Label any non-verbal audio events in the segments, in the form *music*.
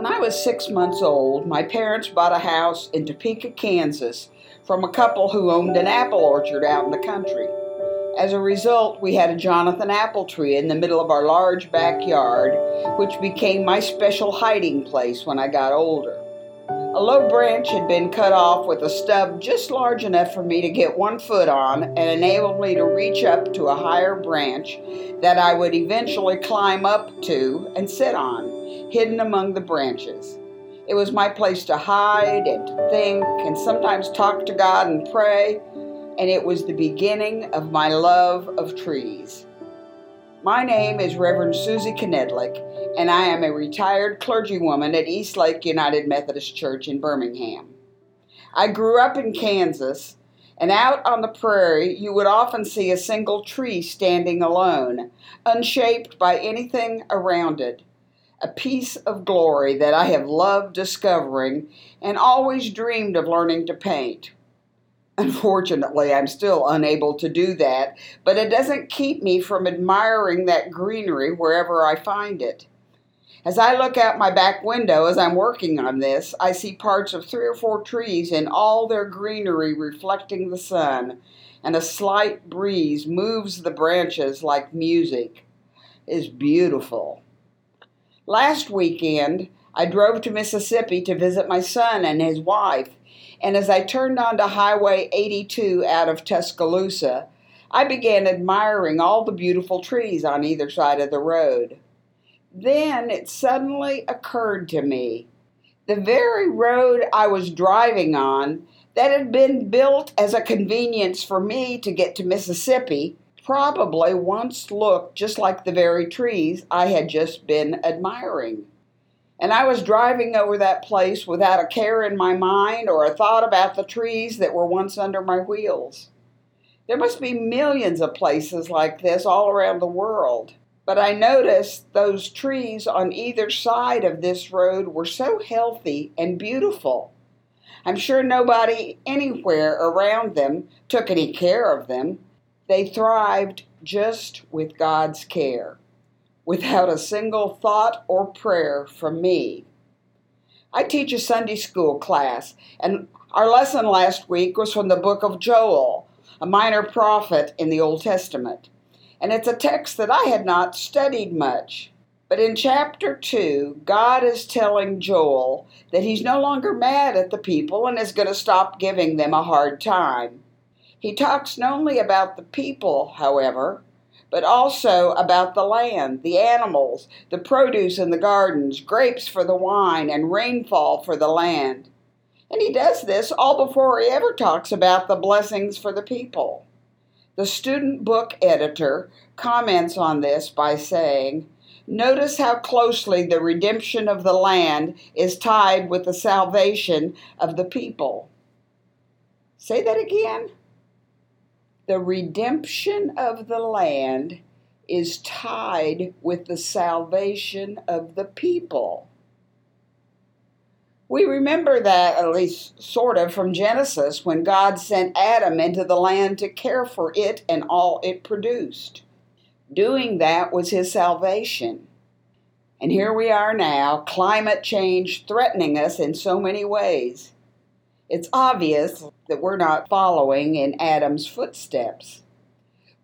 When I was six months old, my parents bought a house in Topeka, Kansas from a couple who owned an apple orchard out in the country. As a result, we had a Jonathan apple tree in the middle of our large backyard, which became my special hiding place when I got older. A low branch had been cut off with a stub just large enough for me to get one foot on and enabled me to reach up to a higher branch that I would eventually climb up to and sit on hidden among the branches. It was my place to hide and to think and sometimes talk to God and pray, and it was the beginning of my love of trees. My name is Reverend Susie Knedlick, and I am a retired clergywoman at Eastlake United Methodist Church in Birmingham. I grew up in Kansas, and out on the prairie you would often see a single tree standing alone, unshaped by anything around it a piece of glory that I have loved discovering and always dreamed of learning to paint. Unfortunately, I'm still unable to do that, but it doesn't keep me from admiring that greenery wherever I find it. As I look out my back window as I'm working on this, I see parts of three or four trees in all their greenery reflecting the sun, and a slight breeze moves the branches like music. It's beautiful. Last weekend, I drove to Mississippi to visit my son and his wife, and as I turned onto Highway 82 out of Tuscaloosa, I began admiring all the beautiful trees on either side of the road. Then it suddenly occurred to me the very road I was driving on that had been built as a convenience for me to get to Mississippi probably once looked just like the very trees I had just been admiring. And I was driving over that place without a care in my mind or a thought about the trees that were once under my wheels. There must be millions of places like this all around the world. But I noticed those trees on either side of this road were so healthy and beautiful. I'm sure nobody anywhere around them took any care of them they thrived just with God's care, without a single thought or prayer from me. I teach a Sunday school class, and our lesson last week was from the book of Joel, a minor prophet in the Old Testament. And it's a text that I had not studied much. But in chapter 2, God is telling Joel that he's no longer mad at the people and is going to stop giving them a hard time. He talks not only about the people, however, but also about the land, the animals, the produce in the gardens, grapes for the wine, and rainfall for the land. And he does this all before he ever talks about the blessings for the people. The student book editor comments on this by saying, Notice how closely the redemption of the land is tied with the salvation of the people. Say that again the redemption of the land is tied with the salvation of the people. We remember that, at least sort of, from Genesis when God sent Adam into the land to care for it and all it produced. Doing that was his salvation. And here we are now, climate change threatening us in so many ways it's obvious that we're not following in Adam's footsteps.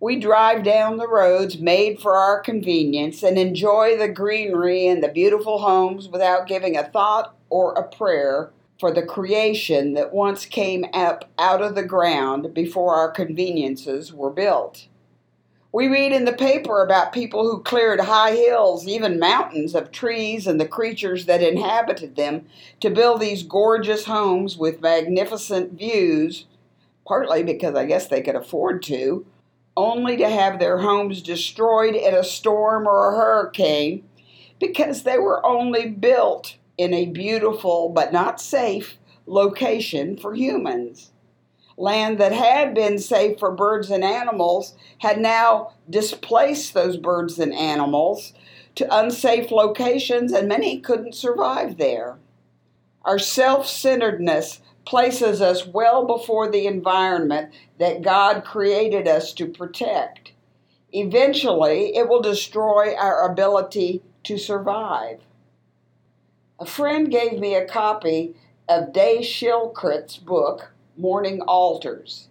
We drive down the roads made for our convenience and enjoy the greenery and the beautiful homes without giving a thought or a prayer for the creation that once came up out of the ground before our conveniences were built. We read in the paper about people who cleared high hills, even mountains of trees and the creatures that inhabited them to build these gorgeous homes with magnificent views, partly because I guess they could afford to, only to have their homes destroyed in a storm or a hurricane because they were only built in a beautiful but not safe location for humans. Land that had been safe for birds and animals had now displaced those birds and animals to unsafe locations, and many couldn't survive there. Our self centeredness places us well before the environment that God created us to protect. Eventually, it will destroy our ability to survive. A friend gave me a copy of Day Schildkret's book, Morning Altars.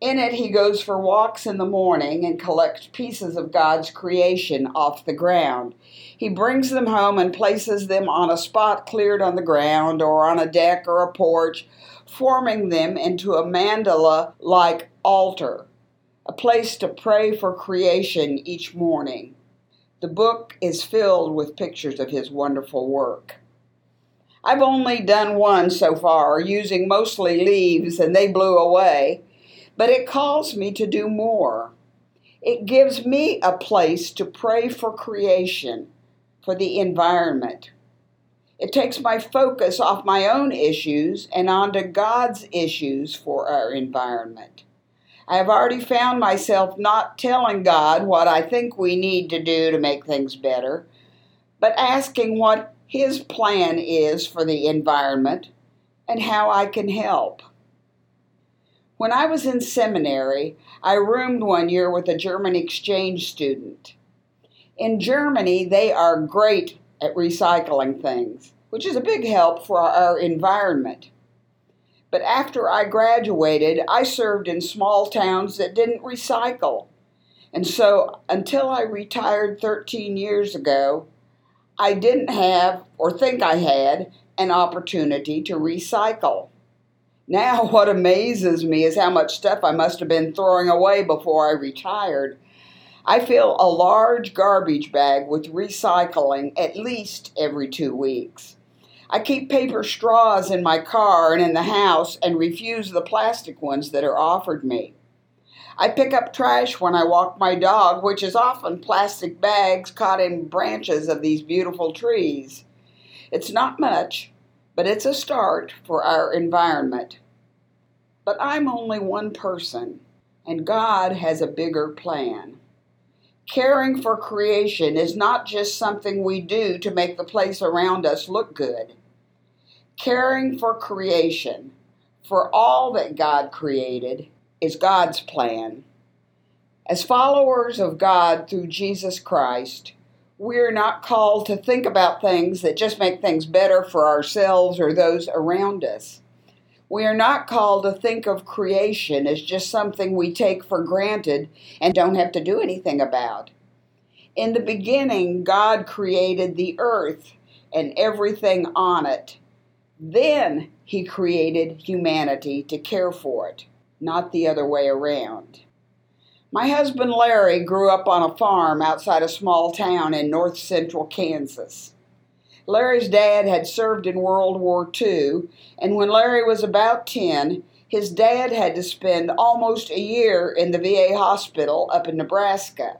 In it, he goes for walks in the morning and collects pieces of God's creation off the ground. He brings them home and places them on a spot cleared on the ground or on a deck or a porch, forming them into a mandala like altar, a place to pray for creation each morning. The book is filled with pictures of his wonderful work. I've only done one so far, using mostly leaves, and they blew away, but it calls me to do more. It gives me a place to pray for creation, for the environment. It takes my focus off my own issues and onto God's issues for our environment. I have already found myself not telling God what I think we need to do to make things better, but asking what His plan is for the environment and how I can help. When I was in seminary, I roomed one year with a German exchange student. In Germany, they are great at recycling things, which is a big help for our environment. But after I graduated, I served in small towns that didn't recycle. And so until I retired 13 years ago, I didn't have, or think I had, an opportunity to recycle. Now, *laughs* what amazes me is how much stuff I must have been throwing away before I retired. I fill a large garbage bag with recycling at least every two weeks. I keep paper straws in my car and in the house and refuse the plastic ones that are offered me. I pick up trash when I walk my dog, which is often plastic bags caught in branches of these beautiful trees. It's not much, but it's a start for our environment. But I'm only one person, and God has a bigger plan. Caring for creation is not just something we do to make the place around us look good caring for creation, for all that God created, is God's plan. As followers of God through Jesus Christ, we're not called to think about things that just make things better for ourselves or those around us. We are not called to think of creation as just something we take for granted and don't have to do anything about. In the beginning, God created the earth and everything on it. Then he created humanity to care for it, not the other way around. My husband Larry grew up on a farm outside a small town in north central Kansas. Larry's dad had served in World War II, and when Larry was about 10, his dad had to spend almost a year in the VA hospital up in Nebraska.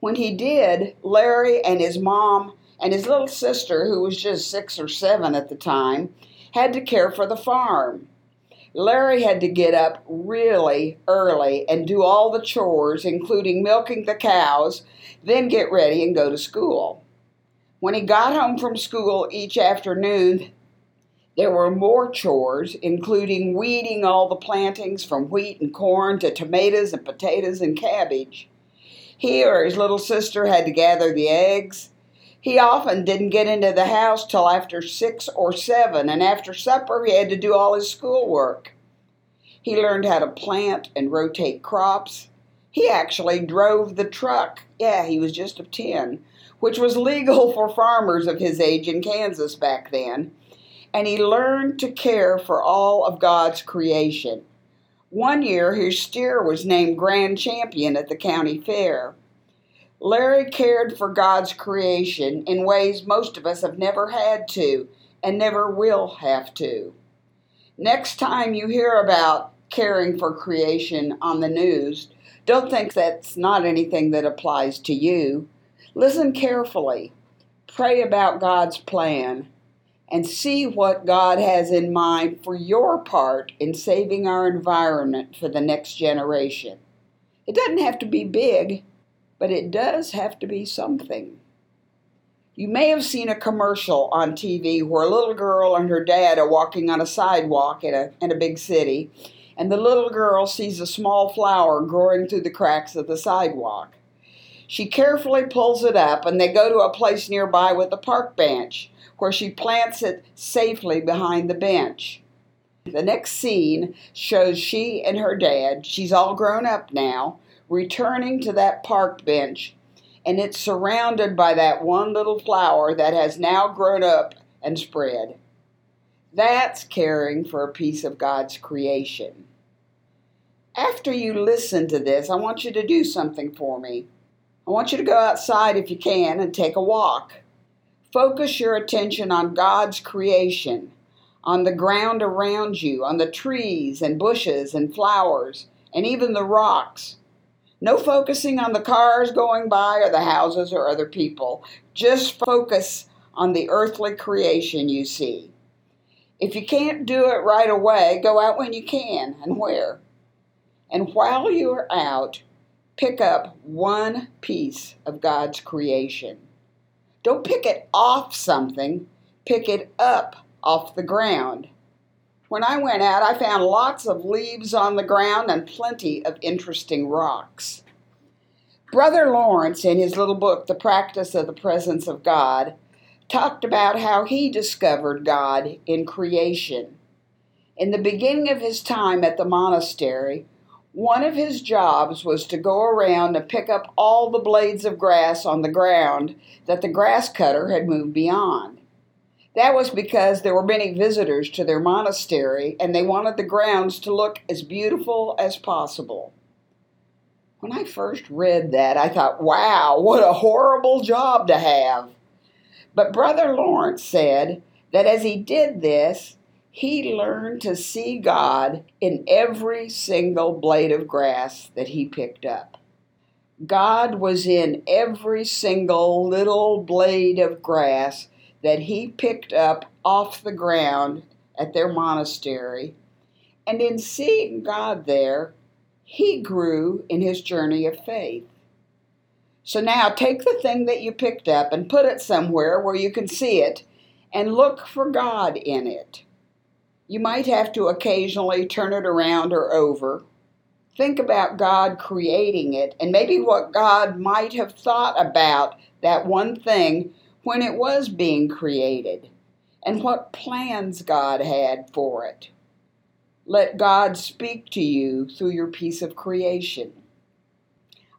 When he did, Larry and his mom and his little sister, who was just six or seven at the time, had to care for the farm. Larry had to get up really early and do all the chores, including milking the cows, then get ready and go to school. When he got home from school each afternoon, there were more chores, including weeding all the plantings from wheat and corn to tomatoes and potatoes and cabbage. He or his little sister had to gather the eggs, he often didn't get into the house till after six or seven, and after supper he had to do all his schoolwork. He learned how to plant and rotate crops. He actually drove the truck. Yeah, he was just of 10, which was legal *laughs* for farmers of his age in Kansas back then. And he learned to care for all of God's creation. One year, his steer was named grand champion at the county fair. Larry cared for God's creation in ways most of us have never had to and never will have to. Next time you hear about caring for creation on the news, don't think that's not anything that applies to you. Listen carefully, pray about God's plan, and see what God has in mind for your part in saving our environment for the next generation. It doesn't have to be big, but it does have to be something. You may have seen a commercial on TV where a little girl and her dad are walking on a sidewalk in a, in a big city, and the little girl sees a small flower growing through the cracks of the sidewalk. She carefully pulls it up, and they go to a place nearby with a park bench where she plants it safely behind the bench. The next scene shows she and her dad, she's all grown up now, returning to that park bench, and it's surrounded by that one little flower that has now grown up and spread. That's caring for a piece of God's creation. After you listen to this, I want you to do something for me. I want you to go outside if you can and take a walk. Focus your attention on God's creation on the ground around you, on the trees and bushes and flowers, and even the rocks. No focusing on the cars going by or the houses or other people. Just focus on the earthly creation you see. If you can't do it right away, go out when you can and where. And while you're out, pick up one piece of God's creation. Don't pick it off something, pick it up off the ground. When I went out, I found lots of leaves on the ground and plenty of interesting rocks. Brother Lawrence, in his little book, The Practice of the Presence of God, talked about how he discovered God in creation. In the beginning of his time at the monastery, one of his jobs was to go around and pick up all the blades of grass on the ground that the grass cutter had moved beyond. That was because there were many visitors to their monastery and they wanted the grounds to look as beautiful as possible. When I first read that, I thought, wow, what a horrible job to have. But Brother Lawrence said that as he did this, he learned to see God in every single blade of grass that he picked up. God was in every single little blade of grass that he picked up off the ground at their monastery. And in seeing God there, he grew in his journey of faith. So now take the thing that you picked up and put it somewhere where you can see it and look for God in it. You might have to occasionally turn it around or over. Think about God creating it and maybe what God might have thought about that one thing when it was being created and what plans God had for it. Let God speak to you through your piece of creation.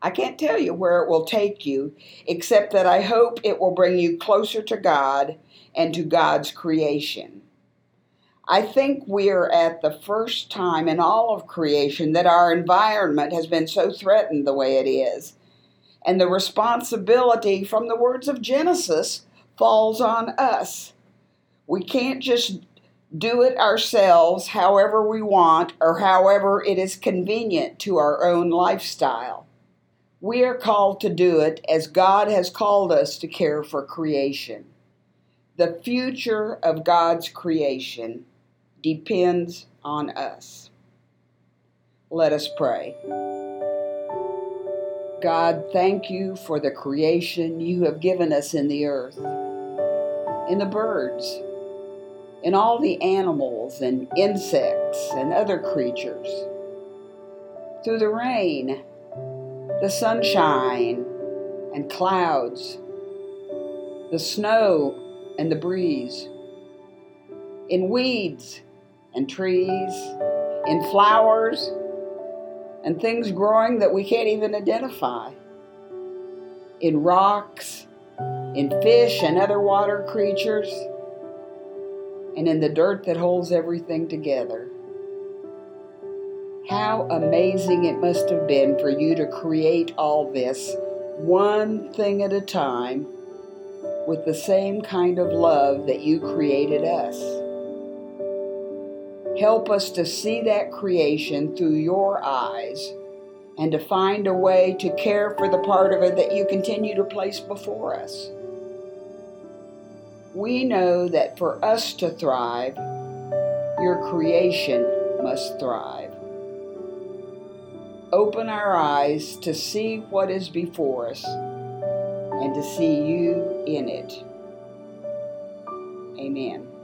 I can't tell you where it will take you, except that I hope it will bring you closer to God and to God's creation. I think we are at the first time in all of creation that our environment has been so threatened the way it is and the responsibility from the words of Genesis falls on us. We can't just do it ourselves however we want or however it is convenient to our own lifestyle. We are called to do it as God has called us to care for creation. The future of God's creation depends on us. Let us pray. God, thank you for the creation you have given us in the earth, in the birds, in all the animals and insects and other creatures, through the rain, the sunshine and clouds, the snow and the breeze, in weeds and trees, in flowers and things growing that we can't even identify. In rocks, in fish and other water creatures, and in the dirt that holds everything together. How amazing it must have been for you to create all this, one thing at a time, with the same kind of love that you created us. Help us to see that creation through your eyes and to find a way to care for the part of it that you continue to place before us. We know that for us to thrive, your creation must thrive. Open our eyes to see what is before us and to see you in it. Amen.